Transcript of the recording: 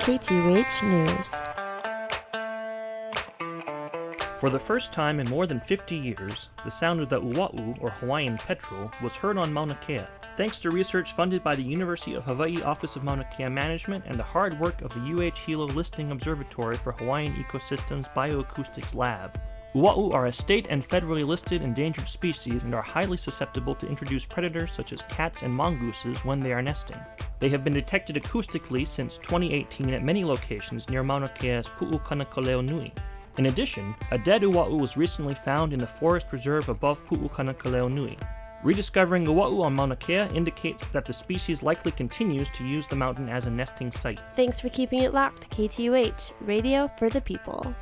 KTUH News. For the first time in more than 50 years, the sound of the ua'u, or Hawaiian petrel, was heard on Mauna Kea, thanks to research funded by the University of Hawaii Office of Mauna Kea Management and the hard work of the UH Hilo Listening Observatory for Hawaiian Ecosystems Bioacoustics Lab. Ua'u are a state and federally listed endangered species and are highly susceptible to introduced predators such as cats and mongooses when they are nesting. They have been detected acoustically since 2018 at many locations near Mauna Kea's Pu'ukanakaleo Nui. In addition, a dead ua'u was recently found in the forest reserve above Pu'ukanakaleo Nui. Rediscovering ua'u on Mauna Kea indicates that the species likely continues to use the mountain as a nesting site. Thanks for keeping it locked, KTUH, radio for the people.